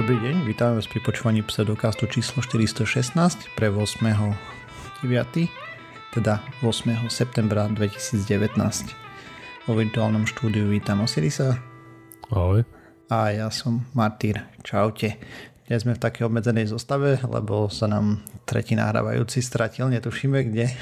Dobrý deň, vítam vás pri počúvaní pseudokastu číslo 416 pre 8.9., teda 8. septembra 2019. Vo virtuálnom štúdiu vítam Osirisa. Ahoj. A ja som Martýr. Čaute. Dnes sme v takej obmedzenej zostave, lebo sa nám tretí nahrávajúci stratil, netušíme kde.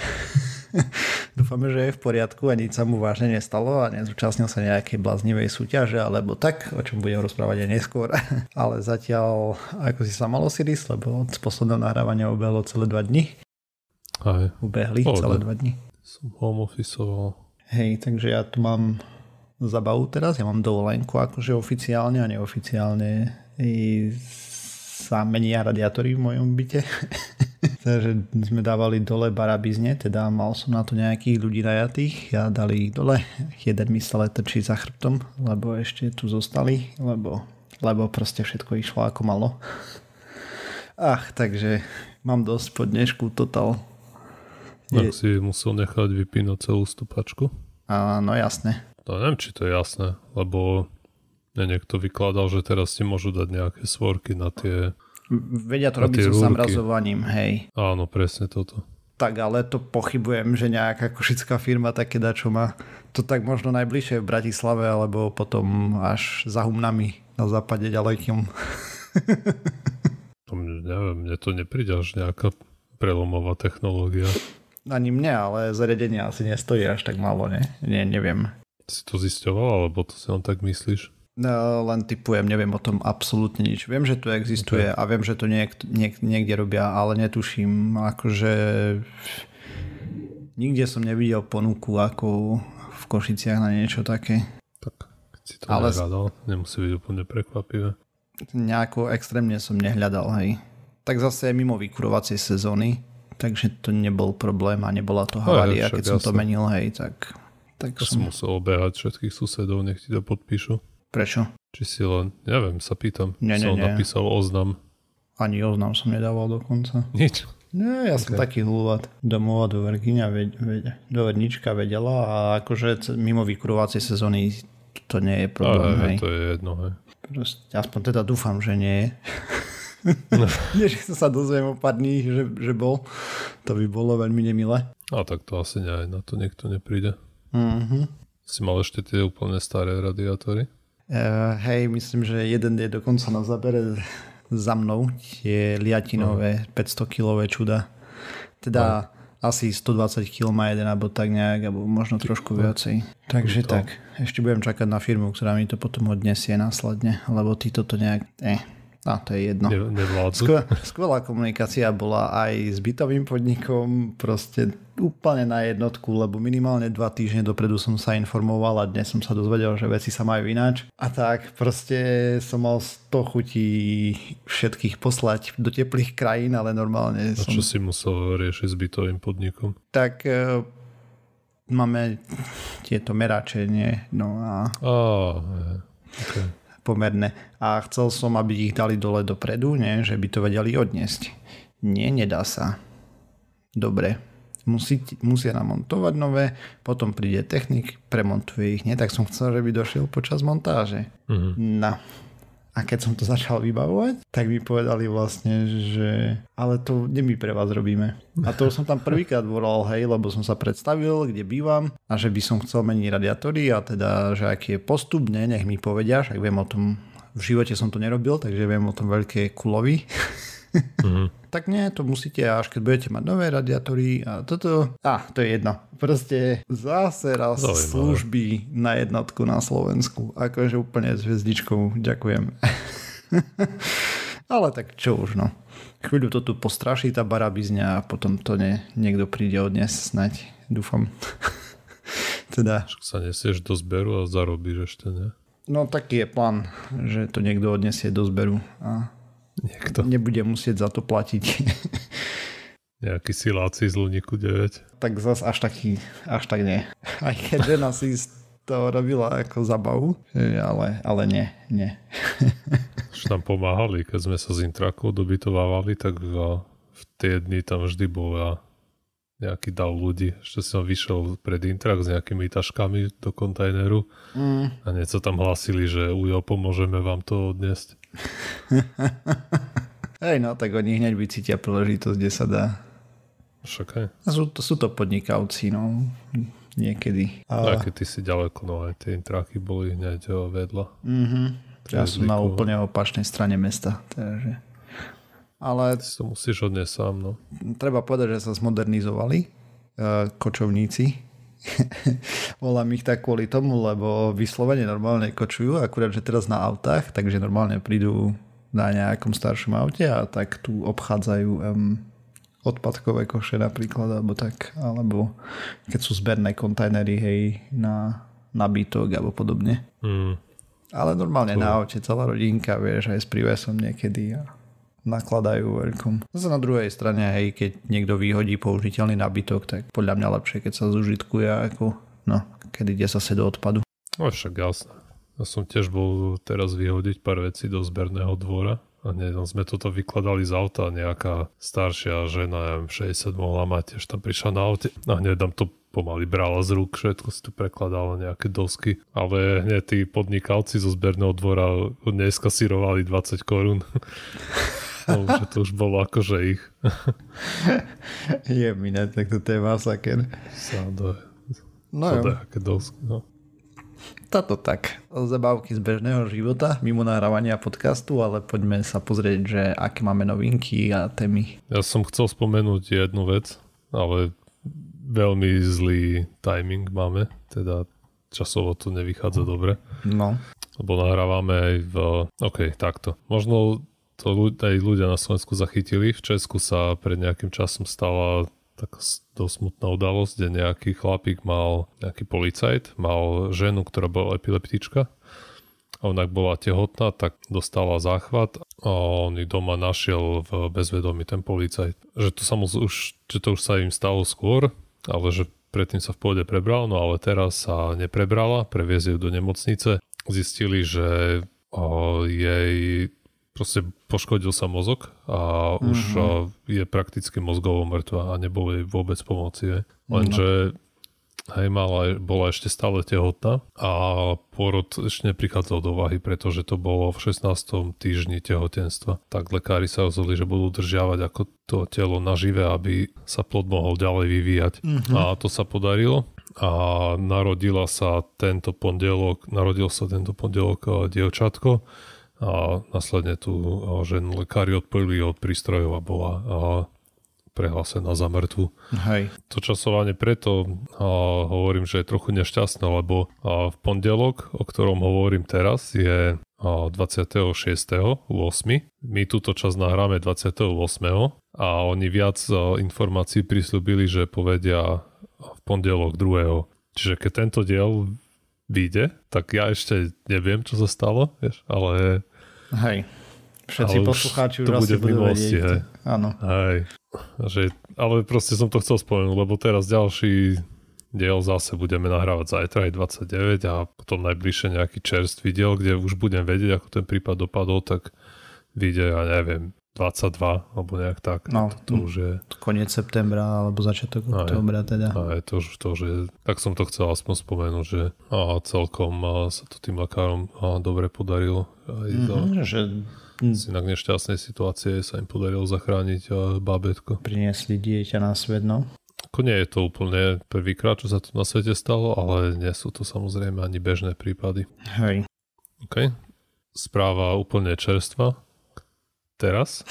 Dúfame, že je v poriadku a nič sa mu vážne nestalo a nezúčastnil sa nejakej bláznivej súťaže alebo tak, o čom budem rozprávať aj neskôr. Ale zatiaľ, ako si sa malo Siris, lebo od posledného nahrávania ubehlo celé dva dni. Aj. Ubehli oh, celé dva dni. Som home officeoval. Hej, takže ja tu mám zabavu teraz, ja mám dovolenku akože oficiálne a neoficiálne I sa menia radiátory v mojom byte. Takže sme dávali dole barabizne, teda mal som na to nejakých ľudí najatých, ja dali ich dole, jeden mi stále trčí za chrbtom, lebo ešte tu zostali, lebo, lebo proste všetko išlo ako malo. Ach, takže mám dosť po dnešku total. Je... Tak si musel nechať vypínať celú stupačku? Áno, jasné. To neviem, či to je jasné, lebo niekto vykladal, že teraz si môžu dať nejaké svorky na tie Vedia to robiť so zamrazovaním, hej. Áno, presne toto. Tak ale to pochybujem, že nejaká košická firma také čo má to tak možno najbližšie v Bratislave, alebo potom až za humnami na západe ďalekým. to mne, neviem, mne to nepríde až nejaká prelomová technológia. Ani mne, ale zariadenie asi nestojí až tak málo, ne? Nie, neviem. Si to zisťoval, alebo to si len tak myslíš? No, len typujem, neviem o tom absolútne nič. Viem, že to existuje okay. a viem, že to niek- niek- niekde robia, ale netuším, akože nikde som nevidel ponuku ako v Košiciach na niečo také. Tak, keď si to ale nehľadal, nemusí byť úplne prekvapivé. Nejako extrémne som nehľadal, hej. Tak zase mimo vykurovacej sezóny, takže to nebol problém a nebola to havária, keď som to menil, hej, tak... tak ja som musel obehať všetkých susedov, nech ti to podpíšu. Prečo? Či si len, neviem, sa pýtam. Nie, som nie. napísal oznam. Ani oznam som nedával dokonca. Nič. Nie, ja okay. som taký hlúvat. Domová doverkyňa, ved, ved, dovernička vedela a akože mimo vykurovacej sezóny to nie je problém. Ale, hej. to je jedno, hej. Proste, aspoň teda dúfam, že nie je. No. nie, že sa dozviem o pár dní, že, že bol. To by bolo veľmi nemilé. A tak to asi nie, na to niekto nepríde. Mhm. Si mal ešte tie úplne staré radiátory? Uh, hej, myslím, že jeden je dokonca na zabere za mnou, tie liatinové uh. 500 kilové čuda. Teda uh. asi 120 kg má jeden, alebo tak nejak, alebo možno trošku viacej. Takže to. tak, ešte budem čakať na firmu, ktorá mi to potom odnesie následne, lebo ty toto nejak... Eh, a to je jedno. Ne, Skvelá, skvelá komunikácia bola aj s bytovým podnikom, proste úplne na jednotku, lebo minimálne dva týždne dopredu som sa informoval a dnes som sa dozvedel, že veci sa majú ináč. A tak proste som mal 100 chutí všetkých poslať do teplých krajín, ale normálne a som... čo si musel riešiť s bytovým podnikom? Tak e, máme tieto merače, nie? No a... Oh, okay pomerne a chcel som, aby ich dali dole dopredu, nie? že by to vedeli odniesť. Nie, nedá sa. Dobre, musí, musia namontovať nové, potom príde technik, premontuje ich, nie? Tak som chcel, že by došiel počas montáže. Mm-hmm. No, a keď som to začal vybavovať, tak mi povedali vlastne, že ale to nie my pre vás robíme. A to som tam prvýkrát volal, hej, lebo som sa predstavil, kde bývam a že by som chcel meniť radiátory a teda, že aký je postupne, nech mi povedia, však viem o tom, v živote som to nerobil, takže viem o tom veľké kulovi. Mm-hmm. tak nie, to musíte až keď budete mať nové radiátory a toto. A, to je jedno. Proste zase raz Zaujímavé. služby na jednotku na Slovensku. Akože úplne s hviezdičkou. Ďakujem. Ale tak čo už no. Chvíľu to tu postraší tá barabizňa a potom to nie, niekto príde odnes snať. Dúfam. teda. Sa nesieš do zberu a zarobíš ešte, ne? No taký je plán, že to niekto odnesie do zberu a Niekto. Nebude musieť za to platiť. Nejaký siláci z Luniku 9. Tak zas až taký, až tak nie. Aj keď žena si to robila ako zabavu, ale, ale nie, nie. Už nám pomáhali, keď sme sa z intrakou dobytovávali, tak v tie dny tam vždy bola nejaký dav ľudí. Ešte som vyšiel pred Intrak s nejakými taškami do kontajneru mm. a niečo tam hlasili, že ujo, pomôžeme vám to odniesť. Hej, no tak oni hneď vycítia príležitosť, kde sa dá. Však aj. Sú, to, sú to podnikavci, no. Niekedy. A... Aj keď ty si ďaleko, no aj tie intráky boli hneď vedľa. Mhm. Ja som na úplne opačnej strane mesta. Takže... Ale... Ty to musíš odniesť sám, no. Treba povedať, že sa zmodernizovali uh, kočovníci. Volám ich tak kvôli tomu, lebo vyslovene normálne kočujú, akurát, že teraz na autách, takže normálne prídu na nejakom staršom aute a tak tu obchádzajú um, odpadkové koše napríklad, alebo tak, alebo keď sú zberné kontajnery, hej, na nabytok alebo podobne. Mm. Ale normálne to... na aute celá rodinka, vieš, aj s prívesom niekedy a nakladajú veľkom. Zase na druhej strane, hej, keď niekto vyhodí použiteľný nabytok, tak podľa mňa lepšie, keď sa zužitkuje ako, no, keď ide zase do odpadu. No však jasné. Ja som tiež bol teraz vyhodiť pár vecí do zberného dvora a nie, no sme toto vykladali z auta, nejaká staršia žena, ja 60 mohla mať, tiež tam prišla na aute a hneď tam to pomaly brala z rúk, všetko si tu prekladala nejaké dosky, ale hneď tí podnikavci zo zberného dvora dneska sirovali 20 korún. No, že to už bolo akože ich. je mi ne, tak to je masaker. Sádo. No jo. Aké dosky, no. Táto tak, zabávky z bežného života, mimo nahrávania podcastu, ale poďme sa pozrieť, že aké máme novinky a témy. Ja som chcel spomenúť jednu vec, ale veľmi zlý timing máme, teda časovo to nevychádza dobre. No. Lebo nahrávame aj v... OK, takto. Možno to aj ľudia na Slovensku zachytili. V Česku sa pred nejakým časom stala tak dosť smutná udalosť, kde nejaký chlapík mal, nejaký policajt, mal ženu, ktorá bola epileptička a ona bola tehotná, tak dostala záchvat a on ich doma našiel v bezvedomí ten policajt. Že to, samozrejme už, že to už sa im stalo skôr, ale že predtým sa v pôde prebral, no ale teraz sa neprebrala, previezli ju do nemocnice. Zistili, že o, jej proste poškodil sa mozog a mm-hmm. už a, je prakticky mozgovo mŕtva a nebolo jej vôbec pomoci. Lenže hej, mala, bola ešte stále tehotná a porod ešte neprichádzal do váhy, pretože to bolo v 16. týždni tehotenstva. Tak lekári sa rozhodli, že budú držiavať ako to telo nažive, aby sa plod mohol ďalej vyvíjať. Mm-hmm. A to sa podarilo a narodila sa tento pondelok, narodil sa tento pondelok dievčatko a následne tu ženu lekári odpojili od prístrojov a bola a prehlásená za mŕtvu. Hej. To časovanie preto a hovorím, že je trochu nešťastné, lebo a v pondelok, o ktorom hovorím teraz, je 26.8. My túto čas nahráme 28. a oni viac informácií prislúbili, že povedia v pondelok 2. Čiže keď tento diel vyjde, tak ja ešte neviem, čo sa stalo, vieš, ale... Hej. Všetci ale poslucháči už to bude v minulosti, vedieť. hej. Áno. Hej. Že, ale proste som to chcel spomenúť, lebo teraz ďalší diel zase budeme nahrávať zajtra aj 29 a potom najbližšie nejaký čerstvý diel, kde už budem vedieť, ako ten prípad dopadol, tak vyjde, ja neviem, 22, alebo nejak tak. No, to, to už je... Koniec septembra, alebo začiatok oktobra teda. A je to to, že... Tak som to chcel aspoň spomenúť, že a celkom a sa to tým lekárom a dobre podarilo. Aj mm-hmm, že... Z inak nešťastnej situácie sa im podarilo zachrániť a bábetko. Priniesli dieťa na svet, no. Ako nie je to úplne prvýkrát, čo sa to na svete stalo, ale nie sú to samozrejme ani bežné prípady. Hej. OK. Správa úplne čerstva teraz,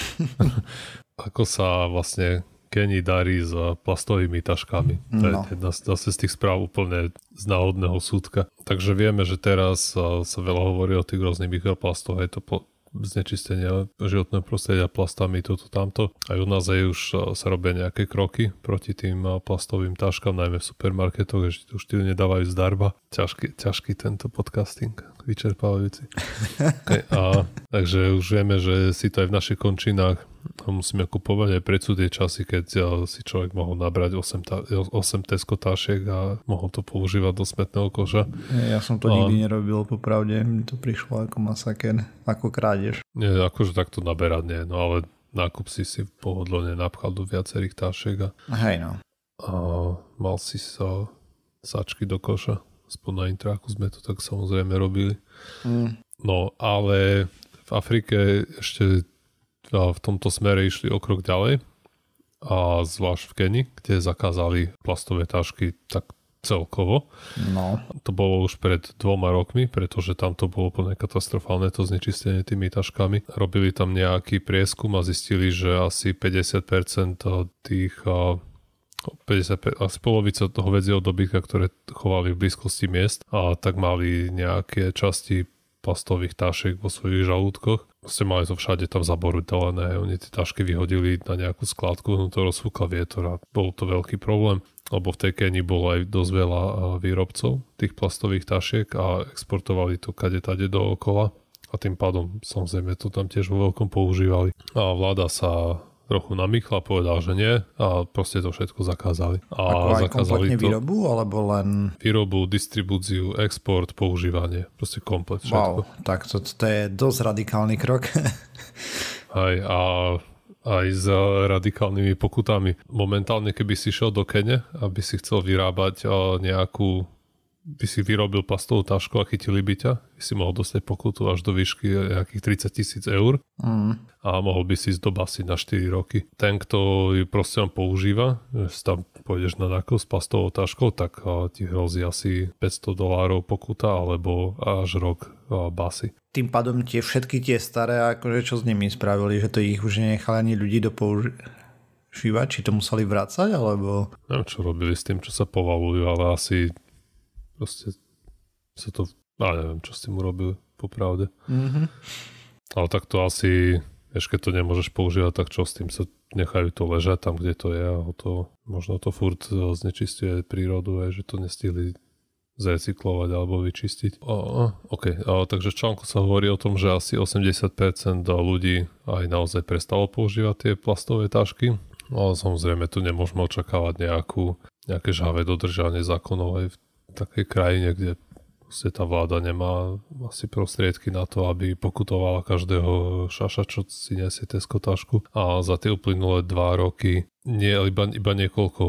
ako sa vlastne Kenny darí s plastovými taškami. To no. je jedna zase z tých správ úplne z náhodného súdka. Takže vieme, že teraz sa veľa hovorí o tých rôznych mikroplastoch, je to po, znečistenia životného prostredia plastami, toto tamto. Aj u nás aj už sa robia nejaké kroky proti tým plastovým taškám, najmä v supermarketoch, že už tie nedávajú zdarba. Ťažký, ťažký tento podcasting vyčerpávajúci. Okay, a, takže už vieme, že si to aj v našich končinách musíme kupovať aj sú tie časy, keď si človek mohol nabrať 8, ta, 8 Tesco tašiek a mohol to používať do smetného koža. Ja som to a, nikdy nerobil, popravde mi to prišlo ako masaker, ako krádež. Nie, akože takto naberať nie, no ale nákup si si pohodlne napchal do viacerých tašiek. A... Hej no. a mal si sa sačky do koša. Aspoň na intráku sme to tak samozrejme robili. Mm. No ale v Afrike ešte v tomto smere išli o krok ďalej a zvlášť v Keni, kde zakázali plastové tašky tak celkovo. No. To bolo už pred dvoma rokmi, pretože tam to bolo úplne katastrofálne to znečistenie tými taškami. Robili tam nejaký prieskum a zistili, že asi 50% tých 50, asi polovica toho vedzieho dobytka, ktoré chovali v blízkosti miest a tak mali nejaké časti plastových tašiek vo svojich žalúdkoch. Proste mali to všade tam zaborudelené, oni tie tašky vyhodili na nejakú skladku, no to rozfúkla vietor a bol to veľký problém lebo v tej Kenii bolo aj dosť veľa výrobcov tých plastových tašiek a exportovali to kade tade dookola a tým pádom samozrejme to tam tiež vo veľkom používali. A vláda sa trochu namýchla, povedal, že nie a proste to všetko zakázali. A Ako aj zakázali to výrobu, alebo len... Výrobu, distribúciu, export, používanie, proste komplet všetko. Wow, tak to, to je dosť radikálny krok. Aj a aj s radikálnymi pokutami. Momentálne, keby si šiel do Kene, aby si chcel vyrábať nejakú by si vyrobil plastovú tašku a chytili by ťa, by si mohol dostať pokutu až do výšky nejakých 30 tisíc eur mm. a mohol by si ísť do basy na 4 roky. Ten, kto ju proste používa, že si tam pôjdeš na nákup s plastovou taškou, tak ti hrozí asi 500 dolárov pokuta alebo až rok basy. Tým pádom tie všetky tie staré, akože čo s nimi spravili, že to ich už nenechali ani ľudí do použi- či to museli vrácať, alebo... Neviem, čo robili s tým, čo sa povalujú, ale asi Proste sa to, ja neviem, čo s tým urobili, popravde. Mm-hmm. Ale tak to asi, vieš, keď to nemôžeš používať, tak čo s tým sa nechajú to ležať tam, kde to je a to, možno to furt znečistuje prírodu, aj, že to nestihli zrecyklovať alebo vyčistiť. O, OK, a, takže v článku sa hovorí o tom, že asi 80% ľudí aj naozaj prestalo používať tie plastové tašky. Ale samozrejme tu nemôžeme očakávať nejakú, nejaké žavé dodržanie zákonov aj v takej krajine, kde proste tá vláda nemá asi prostriedky na to, aby pokutovala každého šaša, čo si nesie Tesco tašku. A za tie uplynulé dva roky nie, iba, iba niekoľko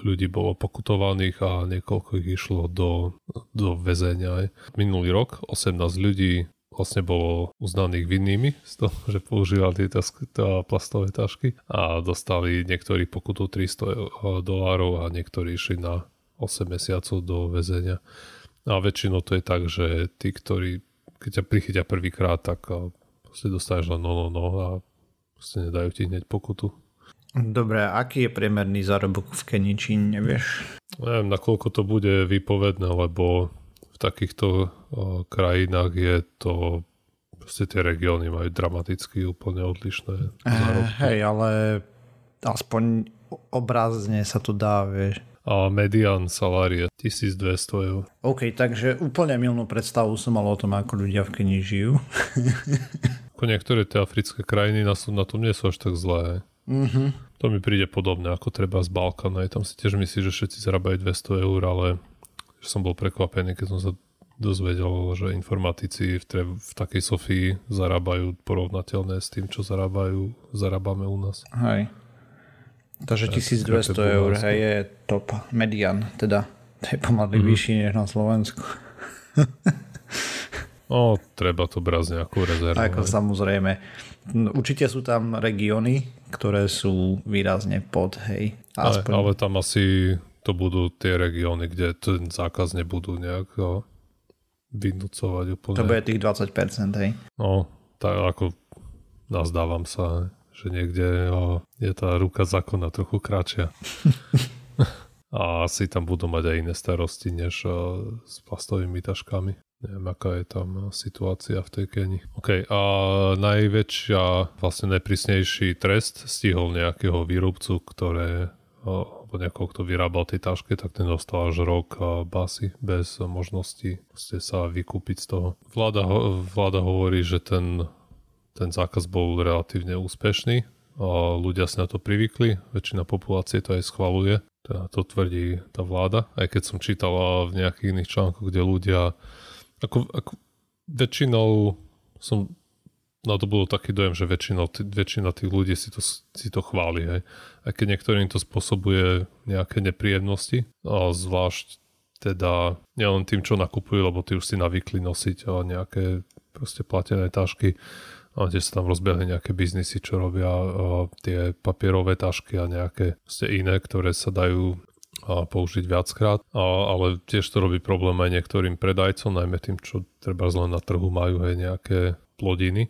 ľudí bolo pokutovaných a niekoľko ich išlo do, do väzenia. Minulý rok 18 ľudí vlastne bolo uznaných vinnými z toho, že používali tie plastové tašky a dostali niektorí pokutu 300 dolárov a niektorí išli na 8 mesiacov do väzenia. A väčšinou to je tak, že tí, ktorí, keď ťa prichytia prvýkrát, tak proste dostaneš len no, no, no a proste nedajú ti hneď pokutu. Dobre, aký je priemerný zárobok v Keniči, nevieš? Neviem, nakoľko to bude vypovedné, lebo v takýchto krajinách je to proste tie regióny majú dramaticky úplne odlišné zárobky. hej, ale aspoň obrazne sa to dá, vieš a median salárie 1200 eur. OK, takže úplne milnú predstavu som mal o tom, ako ľudia v Kenii žijú. ako niektoré tie africké krajiny na, na tom nie sú až tak zlé. Mm-hmm. To mi príde podobné ako treba z Balkána. Tam si tiež myslí, že všetci zarábajú 200 eur, ale som bol prekvapený, keď som sa dozvedel, že informatici v, tre, v takej Sofii zarábajú porovnateľné s tým, čo zarábajú, zarábame u nás. Hej. Takže 1200 eur hej, je top median, teda to je pomaly mm. vyšší než na Slovensku. no, treba to brať z nejakú rezervu. Ako samozrejme. Určite sú tam regióny, ktoré sú výrazne pod, hej. Aspoň... Ale, ale tam asi to budú tie regióny, kde ten zákaz nebudú nejak vynúcovať úplne. To bude tých 20%, hej. No, tak ako nazdávam sa že niekde o, je tá ruka zákona trochu kratšia. a asi tam budú mať aj iné starosti, než o, s plastovými taškami. Neviem, aká je tam situácia v tej Keni. OK, a najväčšia, vlastne najprísnejší trest stihol nejakého výrobcu, ktoré, alebo nejakého, kto vyrábal tej taške, tak ten dostal až rok basy bez možnosti sa vykúpiť z toho. Vláda, vláda hovorí, že ten ten zákaz bol relatívne úspešný. Ľudia si na to privykli, väčšina populácie to aj schvaluje. Teda to tvrdí tá vláda, aj keď som čítal v nejakých iných článkoch, kde ľudia ako, ako väčšinou som no to bolo taký dojem, že väčšina, väčšina tých ľudí si to, si to chváli, hej. Aj keď niektorým to spôsobuje nejaké nepríjemnosti, a zvlášť teda nielen tým, čo nakupujú, lebo tí už si navykli nosiť a nejaké proste platené tašky, a kde sa tam rozbehli nejaké biznisy, čo robia tie papierové tašky a nejaké iné, ktoré sa dajú použiť viackrát, ale tiež to robí problém aj niektorým predajcom, najmä tým, čo treba len na trhu majú aj nejaké plodiny.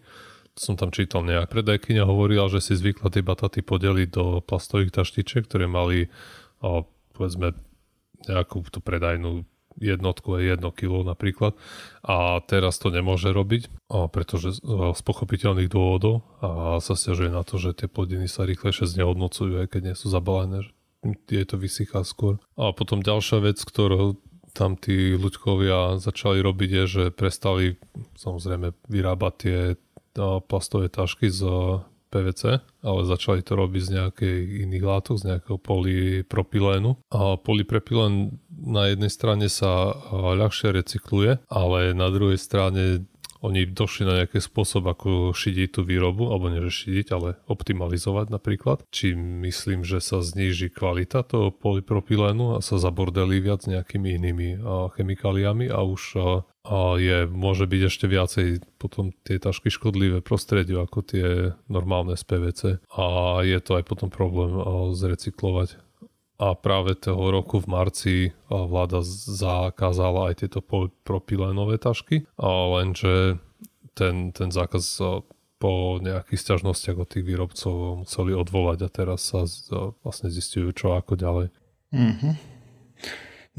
Som tam čítal nejak. Predajkyňa hovorila, že si zvykla tie bataty podeliť do plastových taštičiek, ktoré mali a, povedzme nejakú tú predajnú jednotku a jedno kilo napríklad a teraz to nemôže robiť, pretože z pochopiteľných dôvodov a sa stiažuje na to, že tie plodiny sa rýchlejšie znehodnocujú, aj keď nie sú zabalené, je to vysychá skôr. A potom ďalšia vec, ktorú tam tí ľuďkovia začali robiť je, že prestali samozrejme vyrábať tie plastové tašky z PVC, ale začali to robiť z nejakej iných látok, z nejakého polypropylénu. A polypropylén na jednej strane sa ľahšie recykluje, ale na druhej strane oni došli na nejaký spôsob, ako šidiť tú výrobu, alebo nie šidiť, ale optimalizovať napríklad. Či myslím, že sa zníži kvalita toho polypropylénu a sa zabordeli viac nejakými inými chemikáliami a už a, je, môže byť ešte viacej potom tie tašky škodlivé prostrediu ako tie normálne z PVC a je to aj potom problém zrecyklovať a práve toho roku v marci vláda zakázala aj tieto propylénové tašky, lenže ten, ten zákaz po nejakých sťažnostiach od tých výrobcov museli odvolať a teraz sa vlastne zistujú čo ako ďalej. Mm-hmm.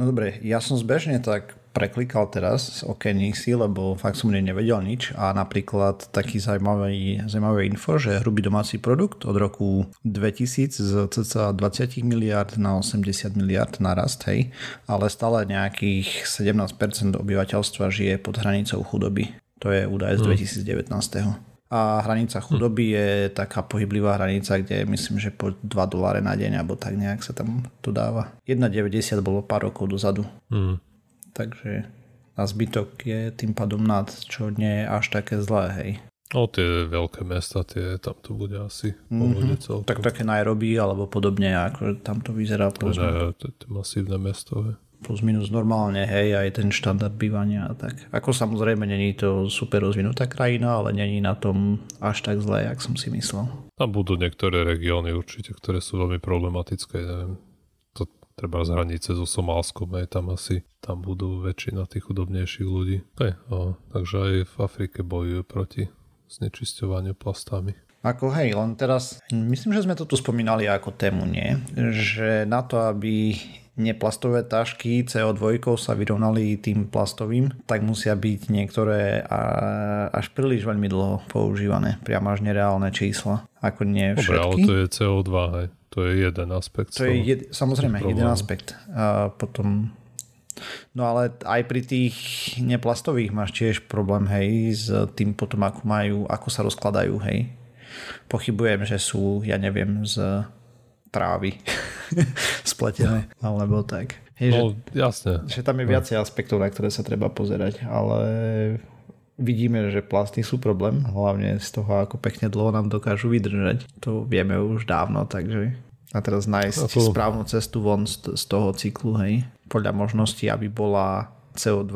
No dobre, ja som zbežne tak preklikal teraz okenník si, lebo fakt som nevedel nič a napríklad taký zaujímavý, zaujímavý info, že hrubý domáci produkt od roku 2000 z cca 20 miliard na 80 miliard narast, hej, ale stále nejakých 17% obyvateľstva žije pod hranicou chudoby. To je údaj z 2019. Hmm. A hranica chudoby je taká pohyblivá hranica, kde myslím, že po 2 doláre na deň, alebo tak nejak sa tam to dáva. 1,90 bolo pár rokov dozadu. Hmm takže a zbytok je tým pádom nad, čo nie je až také zlé, hej. O tie veľké mesta, tie, tam to bude asi mm-hmm. Tak také Nairobi alebo podobne, ako tam to vyzerá. To je to, to masívne mesto, hej. Plus minus normálne, hej, aj ten štandard bývania a tak. Ako samozrejme není to super rozvinutá krajina, ale není na tom až tak zlé, jak som si myslel. Tam budú niektoré regióny určite, ktoré sú veľmi problematické, neviem treba z hranice so Somálskom, aj tam asi tam budú väčšina tých chudobnejších ľudí. Hej, o, takže aj v Afrike bojujú proti znečisťovaniu plastami. Ako hej, len teraz, myslím, že sme to tu spomínali ako tému, nie? Že na to, aby neplastové tašky CO2 sa vyrovnali tým plastovým, tak musia byť niektoré až príliš veľmi dlho používané, priamo až nereálne čísla. Ako nie všetky. Dobre, ale to je CO2, hej. To je jeden aspekt. To je jed, samozrejme jeden aspekt. A potom No ale aj pri tých neplastových máš tiež problém, hej, s tým potom, ako majú, ako sa rozkladajú, hej. Pochybujem, že sú, ja neviem, z trávy spletené, alebo tak. Hej, no, že, jasne. Že tam je no. viacej aspektov, na ktoré sa treba pozerať, ale vidíme, že plasty sú problém, hlavne z toho, ako pekne dlho nám dokážu vydržať. To vieme už dávno, takže a teraz nájsť Ako... správnu cestu von z, z toho cyklu, hej. Podľa možnosti, aby bola CO2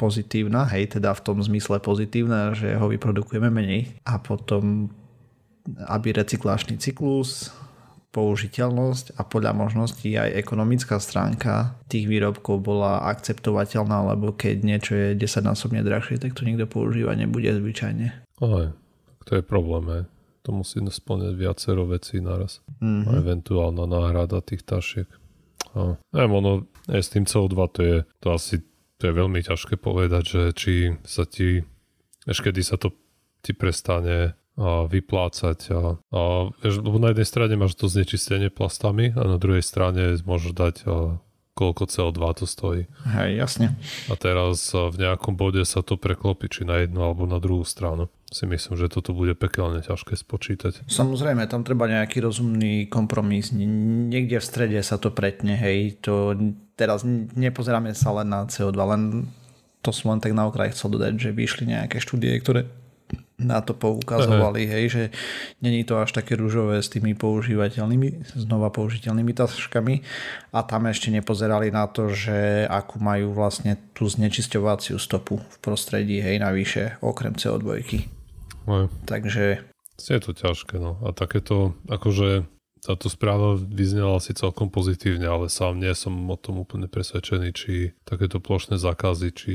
pozitívna, hej, teda v tom zmysle pozitívna, že ho vyprodukujeme menej a potom aby recyklačný cyklus použiteľnosť a podľa možností aj ekonomická stránka tých výrobkov bola akceptovateľná, lebo keď niečo je 10 násobne drahšie, tak to nikto používať nebude zvyčajne. Aj, to je problém, aj. To musí splňať viacero vecí naraz. Mm-hmm. A eventuálna náhrada tých tašiek. A, neviem, ono, aj s tým CO2 to je, to asi to je veľmi ťažké povedať, že či sa ti, až kedy sa to ti prestane vyplácať. A, a vieš, lebo na jednej strane máš to znečistenie plastami a na druhej strane môžeš dať a, koľko CO2 to stojí. Hej, jasne. A teraz v nejakom bode sa to preklopí, či na jednu alebo na druhú stranu. Si myslím, že toto bude pekelne ťažké spočítať. Samozrejme, tam treba nejaký rozumný kompromis. Niekde v strede sa to pretne, hej. To teraz nepozeráme sa len na CO2, len to som len tak na okraj chcel dodať, že vyšli nejaké štúdie, ktoré na to poukazovali, hej, že není to až také rúžové s tými používateľnými, znova použiteľnými taškami a tam ešte nepozerali na to, že akú majú vlastne tú znečisťovaciu stopu v prostredí, hej, navyše, okrem CO2. Aj. Takže... Je to ťažké, no. A takéto, akože táto správa vyznela si celkom pozitívne, ale sám nie som o tom úplne presvedčený, či takéto plošné zákazy, či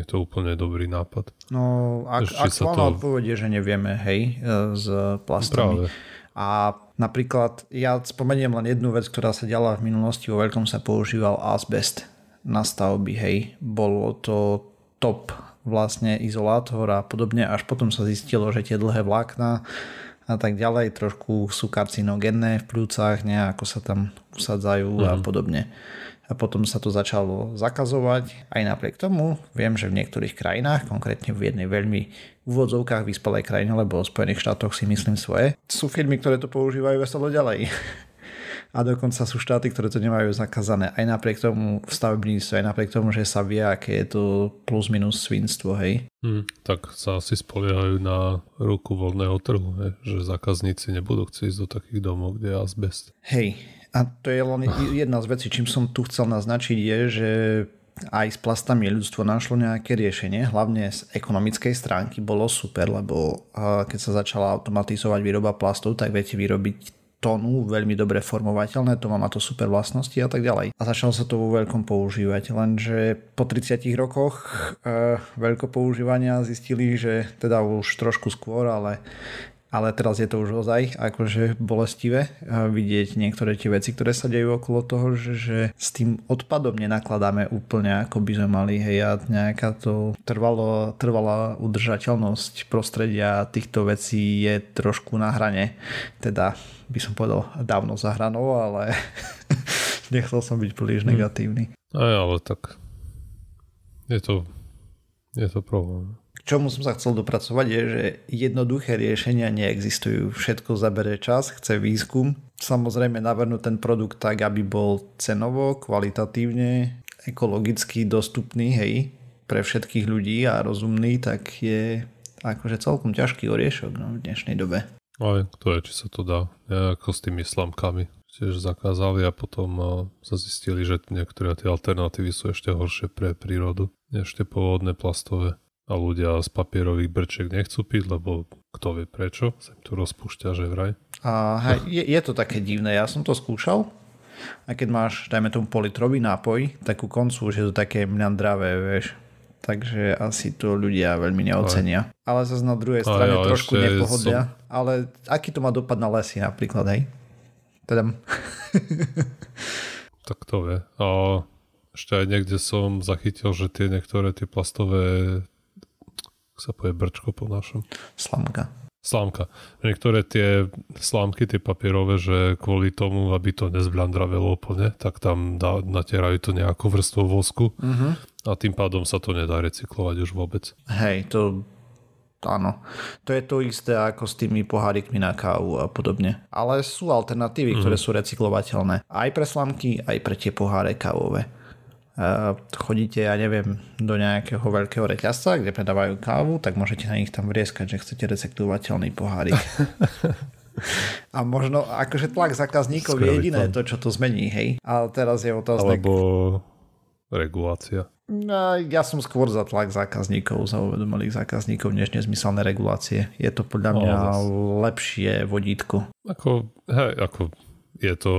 je to úplne dobrý nápad. No, ak, ak to... odpovede, že nevieme, hej, e, s plastami. Práve. A napríklad, ja spomeniem len jednu vec, ktorá sa diala v minulosti, vo veľkom sa používal asbest na stavby, hej. Bolo to top vlastne izolátor a podobne, až potom sa zistilo, že tie dlhé vlákna a tak ďalej trošku sú karcinogénne v plúcach, nejako sa tam usadzajú mm. a mhm. podobne a potom sa to začalo zakazovať. Aj napriek tomu viem, že v niektorých krajinách, konkrétne v jednej veľmi úvodzovkách vyspelej krajine, lebo v Spojených štátoch si myslím svoje, sú firmy, ktoré to používajú veselo ďalej. A dokonca sú štáty, ktoré to nemajú zakázané. Aj napriek tomu v stavebníctve, aj napriek tomu, že sa vie, aké je to plus minus svinstvo, hej. Hmm, tak sa asi spoliehajú na ruku voľného trhu, hej? že zákazníci nebudú chcieť ísť do takých domov, kde je azbest. Hej, a to je len jedna z vecí, čím som tu chcel naznačiť, je, že aj s plastami ľudstvo našlo nejaké riešenie, hlavne z ekonomickej stránky bolo super, lebo keď sa začala automatizovať výroba plastov, tak viete vyrobiť tónu, veľmi dobre formovateľné, to má to super vlastnosti a tak ďalej. A začalo sa to vo veľkom používať, lenže po 30 rokoch e, veľko používania zistili, že teda už trošku skôr, ale ale teraz je to už ozaj akože bolestivé vidieť niektoré tie veci, ktoré sa dejú okolo toho, že, že s tým odpadom nenakladáme úplne ako by sme mali, hej, a nejaká to trvalo, trvalá udržateľnosť prostredia týchto vecí je trošku na hrane, teda by som povedal dávno za hranou, ale nechcel som byť príliš hmm. negatívny. Aj, ale tak je to, je to problém čomu som sa chcel dopracovať je, že jednoduché riešenia neexistujú. Všetko zabere čas, chce výskum. Samozrejme navrhnúť ten produkt tak, aby bol cenovo, kvalitatívne, ekologicky dostupný, hej, pre všetkých ľudí a rozumný, tak je akože celkom ťažký oriešok no, v dnešnej dobe. Ale kto je, či sa to dá. Ja ako s tými slamkami tiež zakázali a potom sa zistili, že niektoré tie alternatívy sú ešte horšie pre prírodu než tie pôvodné plastové a ľudia z papierových brček nechcú piť, lebo kto vie prečo, sa im to rozpúšťa, že vraj. A hej, je, je to také divné, ja som to skúšal a keď máš, dajme tomu politrový nápoj, tak ku koncu už je to také mňandravé, vieš. Takže asi to ľudia veľmi neocenia. Aj. Ale zase na druhej strane aj, trošku nepohodia. Som... Ale aký to má dopad na lesy napríklad, hej? Teda... tak to vie. A ešte aj niekde som zachytil, že tie niektoré tie plastové sa povie brčko po našom? Slamka. Slámka. Niektoré tie slámky, tie papierové, že kvôli tomu, aby to nezblandravelo úplne, tak tam dá, natierajú to nejakú vrstvu vosku uh-huh. a tým pádom sa to nedá recyklovať už vôbec. Hej, to áno. To je to isté ako s tými pohárikmi na kávu a podobne. Ale sú alternatívy, uh-huh. ktoré sú recyklovateľné. Aj pre slamky, aj pre tie poháre kávové chodíte, ja neviem, do nejakého veľkého reťazca, kde predávajú kávu, tak môžete na nich tam vrieskať, že chcete recyklovateľný pohárik. A možno akože tlak zákazníkov je jediné to, čo to zmení, hej. Ale teraz je otázka. Alebo regulácia. No, ja som skôr za tlak zákazníkov, za uvedomelých zákazníkov, než nezmyselné regulácie. Je to podľa mňa no, lepšie vodítko. Ako, hej, ako je to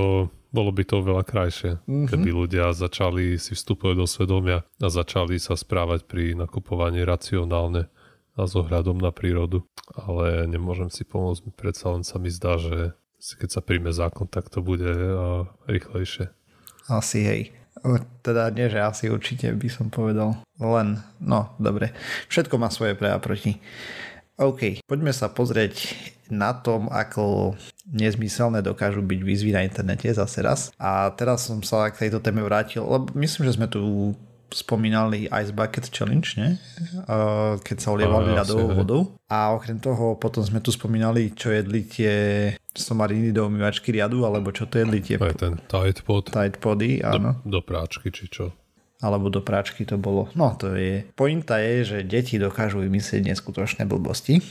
bolo by to veľa krajšie, mm-hmm. keby ľudia začali si vstupovať do svedomia a začali sa správať pri nakupovaní racionálne a s ohľadom na prírodu. Ale nemôžem si pomôcť, predsa len sa mi zdá, že keď sa príjme zákon, tak to bude uh, rýchlejšie. Asi hej. Teda nie, že asi určite by som povedal. Len, no dobre. Všetko má svoje pre a proti. OK, poďme sa pozrieť na tom, ako nezmyselné dokážu byť výzvy na internete zase raz. A teraz som sa k tejto téme vrátil, lebo myslím, že sme tu spomínali Ice Bucket Challenge, ne? keď sa olievali ľadovou vodou. A okrem toho potom sme tu spomínali, čo jedli tie somariny do umývačky riadu, alebo čo to jedli tie... Aj ten Tide Pod. Tide Pody, áno. Do, do práčky, či čo. alebo do práčky to bolo. No to je, pointa je, že deti dokážu vymyslieť neskutočné blbosti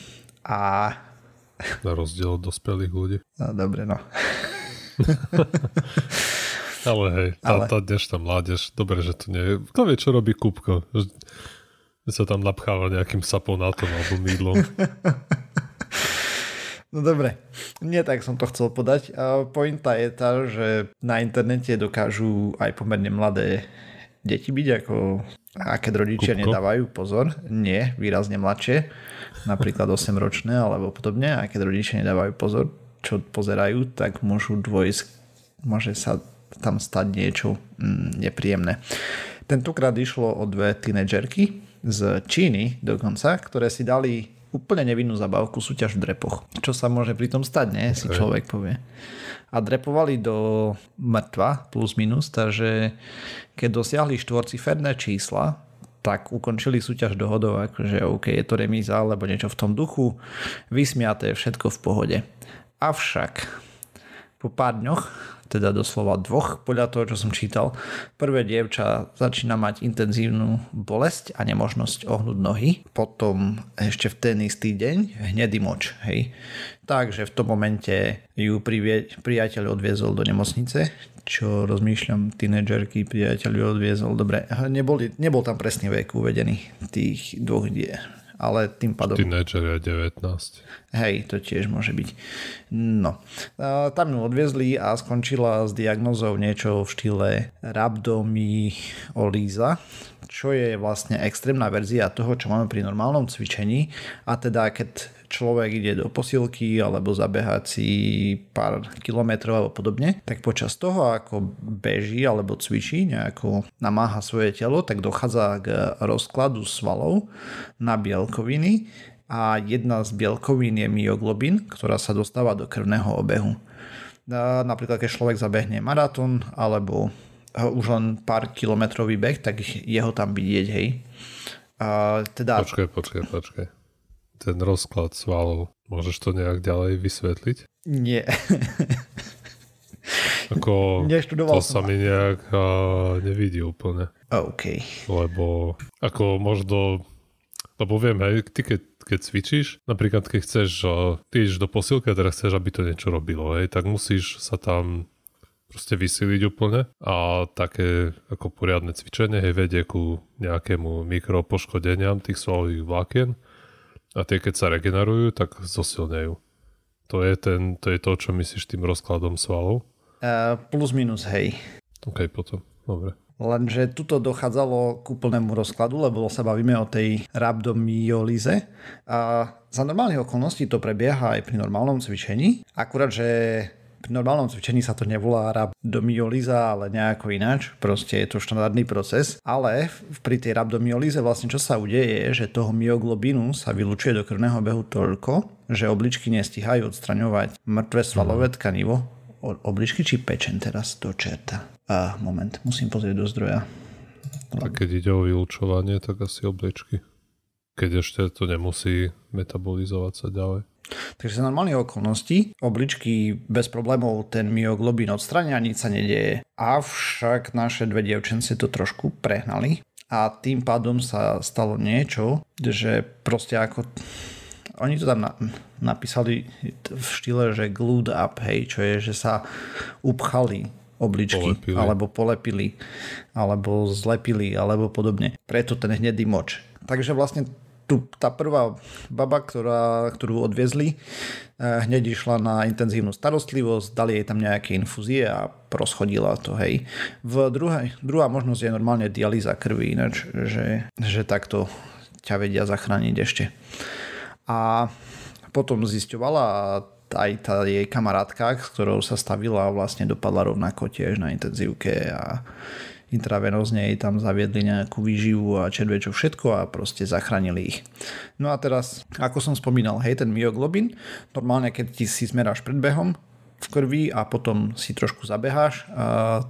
a... Na rozdiel od dospelých ľudí. No dobre, no. Ale hej, tá, Ale... tá dnešná mládež, dobre, že to nie je. Kto vie, čo robí Kúbko? Že sa tam napcháva nejakým saponátom alebo mýdlom. No dobre, nie tak som to chcel podať. A pointa je tá, že na internete dokážu aj pomerne mladé deti byť, ako a keď rodičia Kúbko. nedávajú pozor, nie, výrazne mladšie, napríklad 8 ročné alebo podobne, a keď rodičia nedávajú pozor, čo pozerajú, tak môžu dvojsť, môže sa tam stať niečo mm, nepríjemné. Tentokrát išlo o dve tínedžerky z Číny dokonca, ktoré si dali úplne nevinnú zabavku súťaž v drepoch. Čo sa môže pri tom stať, nie? Si človek povie. A drepovali do mŕtva plus minus, takže keď dosiahli štvorciferné čísla, tak ukončili súťaž dohodou, akože OK, je to remíza alebo niečo v tom duchu, vysmiaté, všetko v pohode. Avšak po pár dňoch teda doslova dvoch, podľa toho, čo som čítal. Prvé dievča začína mať intenzívnu bolesť a nemožnosť ohnúť nohy. Potom ešte v ten istý deň hnedý moč. Hej. Takže v tom momente ju priateľ odviezol do nemocnice, čo rozmýšľam, tínedžerky priateľ ju odviezol. Dobre, neboli, nebol tam presný vek uvedený tých dvoch die ale tým pádom... Teenager je 19. Hej, to tiež môže byť. No, tam ju odviezli a skončila s diagnozou niečo v štýle rhabdomyolíza, čo je vlastne extrémna verzia toho, čo máme pri normálnom cvičení a teda keď človek ide do posilky alebo zabehať si pár kilometrov alebo podobne, tak počas toho, ako beží alebo cvičí, nejako namáha svoje telo, tak dochádza k rozkladu svalov na bielkoviny a jedna z bielkovín je myoglobin, ktorá sa dostáva do krvného obehu. Napríklad, keď človek zabehne maratón alebo už len pár kilometrový beh, tak je ho tam vidieť, hej. A teda... Počkaj, počkaj, počkaj ten rozklad svalov. Môžeš to nejak ďalej vysvetliť? Nie. Ako to sa mi nejak uh, nevidí úplne. OK. Lebo ako možno, lebo viem, hej, ty keď, keď cvičíš, napríklad keď chceš, ty ideš do posilky a teraz chceš, aby to niečo robilo, hej, tak musíš sa tam proste vysiliť úplne a také ako poriadne cvičenie hej, vedie ku nejakému mikropoškodeniam tých svalových vlákien a tie, keď sa regenerujú, tak zosilnejú. To je, ten, to je to, čo myslíš tým rozkladom svalov? Uh, plus minus, hej. OK, potom. Dobre. Lenže tuto dochádzalo k úplnému rozkladu, lebo sa bavíme o tej rhabdomyolíze. A za normálnych okolností to prebieha aj pri normálnom cvičení. Akurát, že pri normálnom cvičení sa to nevolá rabdomyolíza, ale nejako ináč. Proste je to štandardný proces. Ale pri tej rabdomyolíze vlastne čo sa udeje je, že toho myoglobinu sa vylučuje do krvného behu toľko, že obličky nestihajú odstraňovať mŕtve svalové mhm. tkanivo. Obličky či pečen teraz do čerta? A moment, musím pozrieť do zdroja. A keď ide o vylúčovanie, tak asi obličky. Keď ešte to nemusí metabolizovať sa ďalej. Takže za normálnych okolností obličky bez problémov ten myoglobín odstrania, nič sa nedieje. Avšak naše dve dievčence to trošku prehnali a tým pádom sa stalo niečo, že proste ako oni to tam na, napísali v štýle, že glued up, hej, čo je, že sa upchali obličky, polepili. alebo polepili, alebo zlepili, alebo podobne. Preto ten hnedý moč. Takže vlastne tu tá prvá baba, ktorá, ktorú odviezli, eh, hneď išla na intenzívnu starostlivosť, dali jej tam nejaké infúzie a proschodila to, hej. V druhej, druhá možnosť je normálne dialýza krvi, ináč, že, že takto ťa vedia zachrániť ešte. A potom zisťovala aj tá jej kamarátka, s ktorou sa stavila, vlastne dopadla rovnako tiež na intenzívke a intravenózne jej tam zaviedli nejakú výživu a červie čo všetko a proste zachránili ich. No a teraz, ako som spomínal, hej, ten myoglobin, normálne keď ti si zmeráš pred behom, v krvi a potom si trošku zabeháš,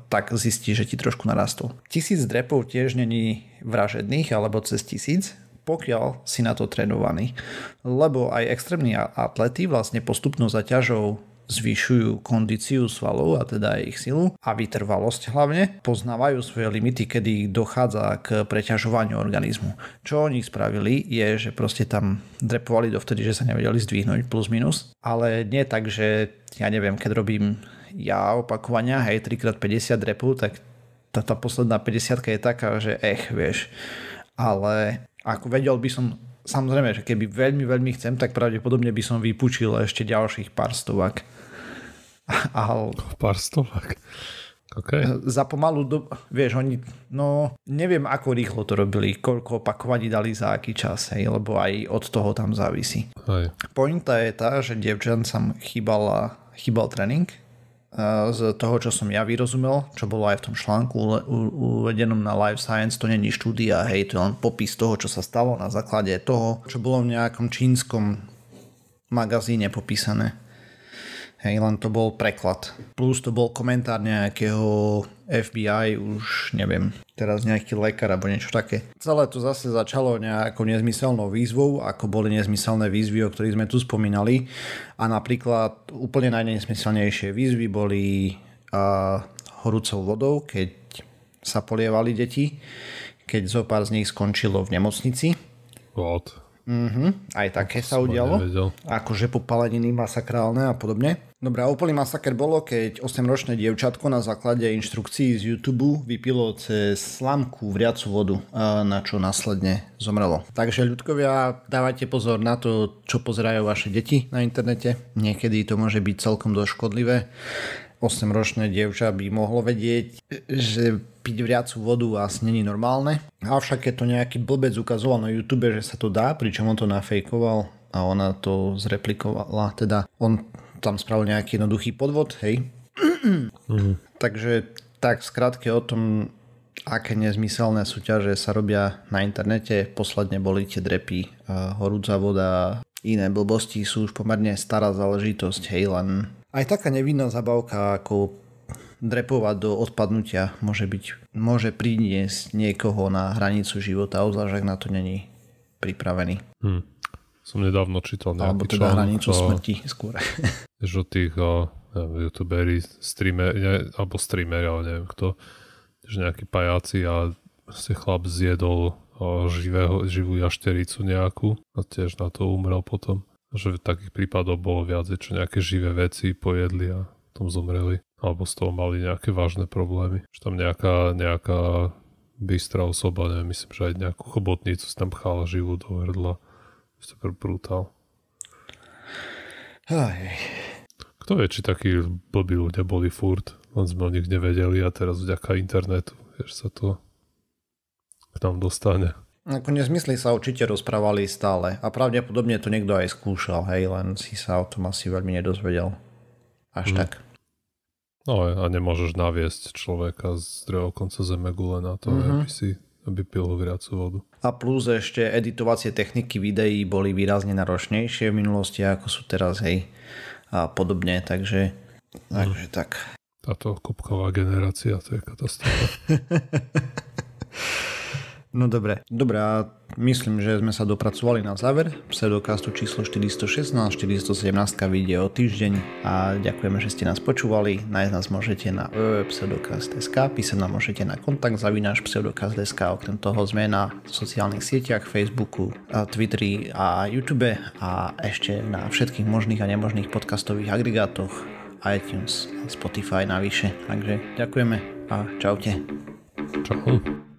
tak zistíš, že ti trošku narastol. Tisíc drepov tiež není vražedných alebo cez tisíc, pokiaľ si na to trénovaný. Lebo aj extrémni atlety vlastne postupnou zaťažou zvyšujú kondíciu svalov a teda ich silu a vytrvalosť hlavne. Poznávajú svoje limity, kedy dochádza k preťažovaniu organizmu. Čo oni spravili je, že proste tam drepovali dovtedy, že sa nevedeli zdvihnúť plus minus, ale nie tak, že ja neviem, keď robím ja opakovania, hej, 3x50 drepu, tak tá, tá posledná 50 je taká, že ech, vieš. Ale ako vedel by som samozrejme, že keby veľmi, veľmi chcem, tak pravdepodobne by som vypučil ešte ďalších pár stovak. Ale... Pár stovak? Okay. Za pomalú dobu, vieš, oni, no neviem ako rýchlo to robili, koľko opakovaní dali za aký čas, hej, lebo aj od toho tam závisí. Hej. Pointa je tá, že devčancam chýbal, chýbal tréning, z toho, čo som ja vyrozumel, čo bolo aj v tom článku uvedenom na Life Science, to není štúdia, hej, to je len popis toho, čo sa stalo na základe toho, čo bolo v nejakom čínskom magazíne popísané. Hej, len to bol preklad. Plus to bol komentár nejakého FBI, už neviem, teraz nejaký lekár alebo niečo také. Celé to zase začalo nejakou nezmyselnou výzvou, ako boli nezmyselné výzvy, o ktorých sme tu spomínali. A napríklad úplne najnesmyselnejšie výzvy boli uh, horúcou vodou, keď sa polievali deti, keď zo pár z nich skončilo v nemocnici. What? Mhm, aj také sa udialo. Akože popaleniny masakrálne a podobne. Dobrá, úplný masaker bolo, keď 8-ročné dievčatko na základe inštrukcií z YouTube vypilo cez slamku vriacu vodu, na čo následne zomrelo. Takže ľudkovia, dávajte pozor na to, čo pozerajú vaše deti na internete. Niekedy to môže byť celkom dosť škodlivé. 8-ročné dievča by mohlo vedieť, že piť vriacu vodu asi není normálne. Avšak keď to nejaký blbec ukazoval na YouTube, že sa to dá, pričom on to nafejkoval a ona to zreplikovala, teda on tam spravil nejaký jednoduchý podvod, hej. Mm. Takže tak skrátke o tom, aké nezmyselné súťaže sa robia na internete. Posledne boli tie drepy, horúca voda, iné blbosti sú už pomerne stará záležitosť, hej, len aj taká nevinná zabavka ako drepovať do odpadnutia môže byť, môže priniesť niekoho na hranicu života, obzvlášť ak na to není pripravený. Hmm. Som nedávno čítal nejaký Alebo teda hranicu smrti skôr. Že tých o, neviem, youtuberi, streamer, ne, alebo streamer, ale neviem kto, že nejakí pajáci a si chlap zjedol živého, živú jaštericu nejakú a tiež na to umrel potom. Že takých prípadov bolo viac, čo nejaké živé veci pojedli a tom zomreli. Alebo z toho mali nejaké vážne problémy. Že tam nejaká, nejaká bystrá osoba, neviem, myslím, že aj nejakú chobotnicu si tam pchala živú do hrdla Super brutál. Aj. Kto vie, či takí blbí ľudia boli furt, len sme o nich nevedeli a teraz vďaka internetu, vieš, sa to k nám dostane. Ako nezmysly sa určite rozprávali stále a pravdepodobne to niekto aj skúšal, hej, len si sa o tom asi veľmi nedozvedel. Až hmm. tak. No a nemôžeš naviesť človeka z druhého konca zeme gule na to, mm-hmm. aby si aby pil vriacu vodu. A plus ešte editovacie techniky videí boli výrazne náročnejšie v minulosti, ako sú teraz, hej, a podobne, takže, takže mm. tak. Táto kopková generácia, to je katastrofa. No dobre, dobre a myslím, že sme sa dopracovali na záver pseudokastu číslo 416, 417 vyjde o týždeň a ďakujeme, že ste nás počúvali. Nájsť nás môžete na www.pseudokast.sk, písať nám môžete na kontakt zavináš pseudokast.sk, okrem toho sme na sociálnych sieťach, Facebooku, Twitteri a YouTube a ešte na všetkých možných a nemožných podcastových agregátoch iTunes, Spotify navyše. Takže ďakujeme a čaute. Čau.